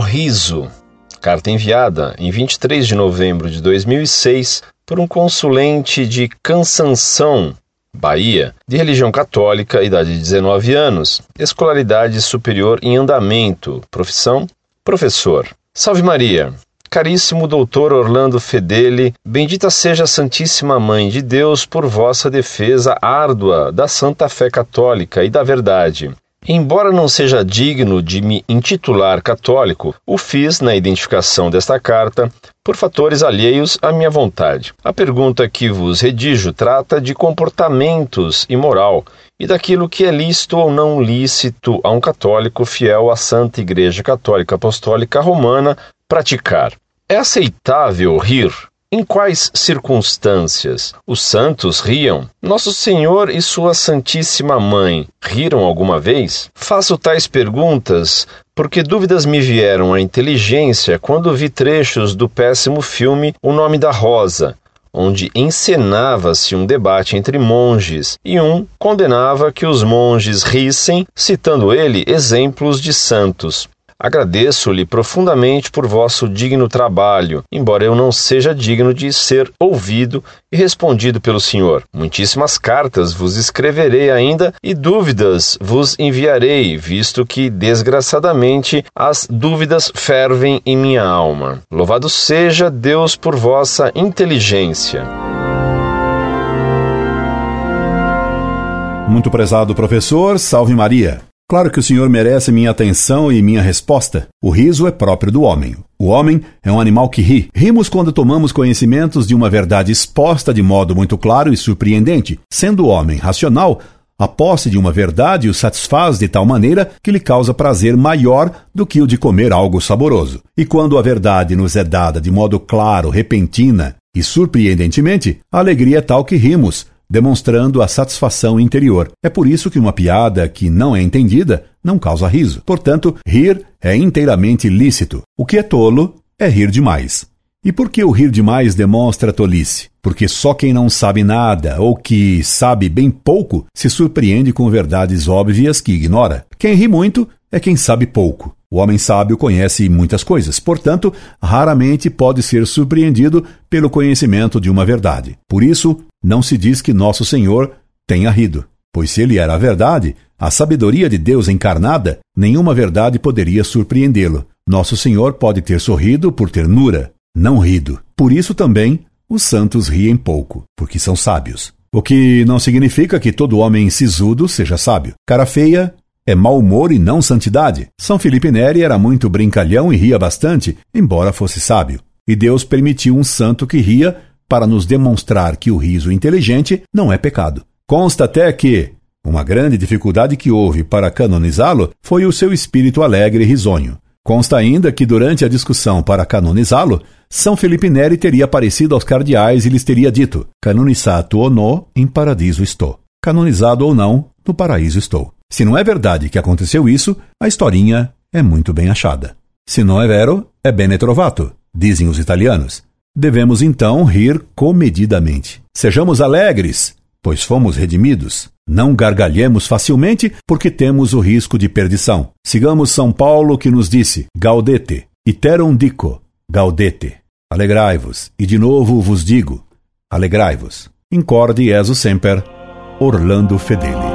riso. Carta enviada em 23 de novembro de 2006 por um consulente de Cansanção, Bahia, de religião católica, idade de 19 anos, escolaridade superior em andamento, profissão professor. Salve Maria! Caríssimo doutor Orlando Fedeli, bendita seja a Santíssima Mãe de Deus por vossa defesa árdua da santa fé católica e da verdade. Embora não seja digno de me intitular católico, o fiz na identificação desta carta por fatores alheios à minha vontade. A pergunta que vos redijo trata de comportamentos e moral e daquilo que é lícito ou não lícito a um católico fiel à Santa Igreja Católica Apostólica Romana praticar. É aceitável rir? Em quais circunstâncias os santos riam? Nosso Senhor e Sua Santíssima Mãe riram alguma vez? Faço tais perguntas porque dúvidas me vieram à inteligência quando vi trechos do péssimo filme O Nome da Rosa, onde encenava-se um debate entre monges e um condenava que os monges rissem, citando ele exemplos de santos. Agradeço-lhe profundamente por vosso digno trabalho, embora eu não seja digno de ser ouvido e respondido pelo Senhor. Muitíssimas cartas vos escreverei ainda e dúvidas vos enviarei, visto que, desgraçadamente, as dúvidas fervem em minha alma. Louvado seja Deus por vossa inteligência. Muito prezado professor, salve Maria. Claro que o senhor merece minha atenção e minha resposta. O riso é próprio do homem. O homem é um animal que ri. Rimos quando tomamos conhecimentos de uma verdade exposta de modo muito claro e surpreendente. Sendo o homem racional, a posse de uma verdade o satisfaz de tal maneira que lhe causa prazer maior do que o de comer algo saboroso. E quando a verdade nos é dada de modo claro, repentina e surpreendentemente, a alegria é tal que rimos, demonstrando a satisfação interior. É por isso que uma piada que não é entendida não causa riso. Portanto, rir é inteiramente lícito. O que é tolo é rir demais. E por que o rir demais demonstra tolice? Porque só quem não sabe nada ou que sabe bem pouco se surpreende com verdades óbvias que ignora. Quem ri muito é quem sabe pouco. O homem sábio conhece muitas coisas, portanto, raramente pode ser surpreendido pelo conhecimento de uma verdade. Por isso, não se diz que nosso Senhor tenha rido, pois se ele era a verdade, a sabedoria de Deus encarnada, nenhuma verdade poderia surpreendê-lo. Nosso Senhor pode ter sorrido por ternura, não rido. Por isso também os santos riem pouco, porque são sábios. O que não significa que todo homem sisudo seja sábio. Cara feia é mau humor e não santidade. São Felipe Neri era muito brincalhão e ria bastante, embora fosse sábio. E Deus permitiu um santo que ria para nos demonstrar que o riso inteligente não é pecado. Consta até que uma grande dificuldade que houve para canonizá-lo foi o seu espírito alegre e risonho. Consta ainda que durante a discussão para canonizá-lo, São Felipe Neri teria aparecido aos cardeais e lhes teria dito: Canonizato ou no, em paradiso estou. Canonizado ou não, no paraíso estou. Se não é verdade que aconteceu isso, a historinha é muito bem achada. Se não é vero, é bene trovato, dizem os italianos. Devemos então rir comedidamente. Sejamos alegres, pois fomos redimidos. Não gargalhemos facilmente, porque temos o risco de perdição. Sigamos São Paulo que nos disse: Gaudete, iterum dico, gaudete. Alegrai-vos, e de novo vos digo: alegrai-vos. Incorde Jesus semper, Orlando Fedeli.